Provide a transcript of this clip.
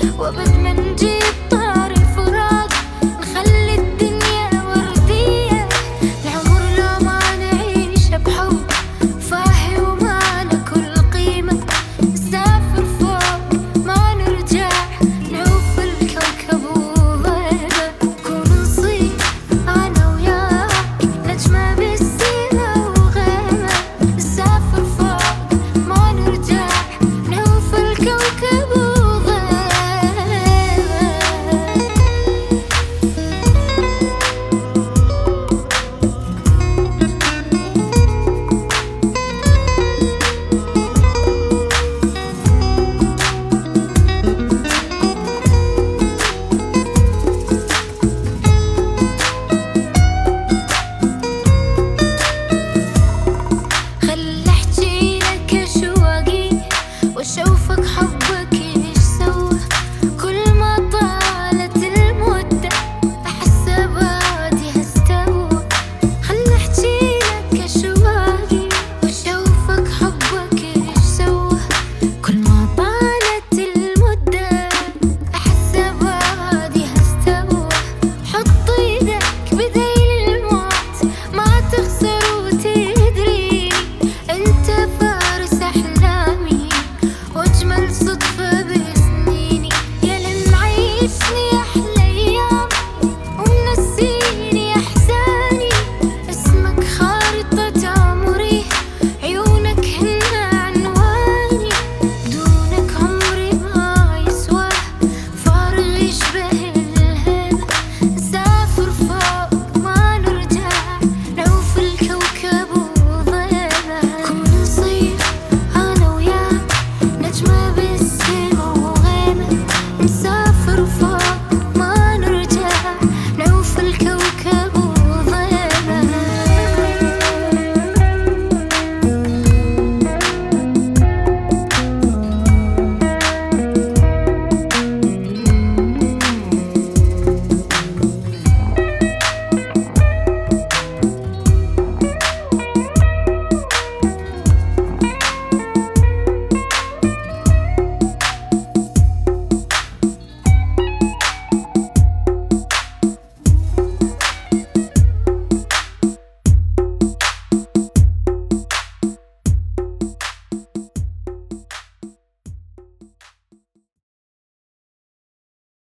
What was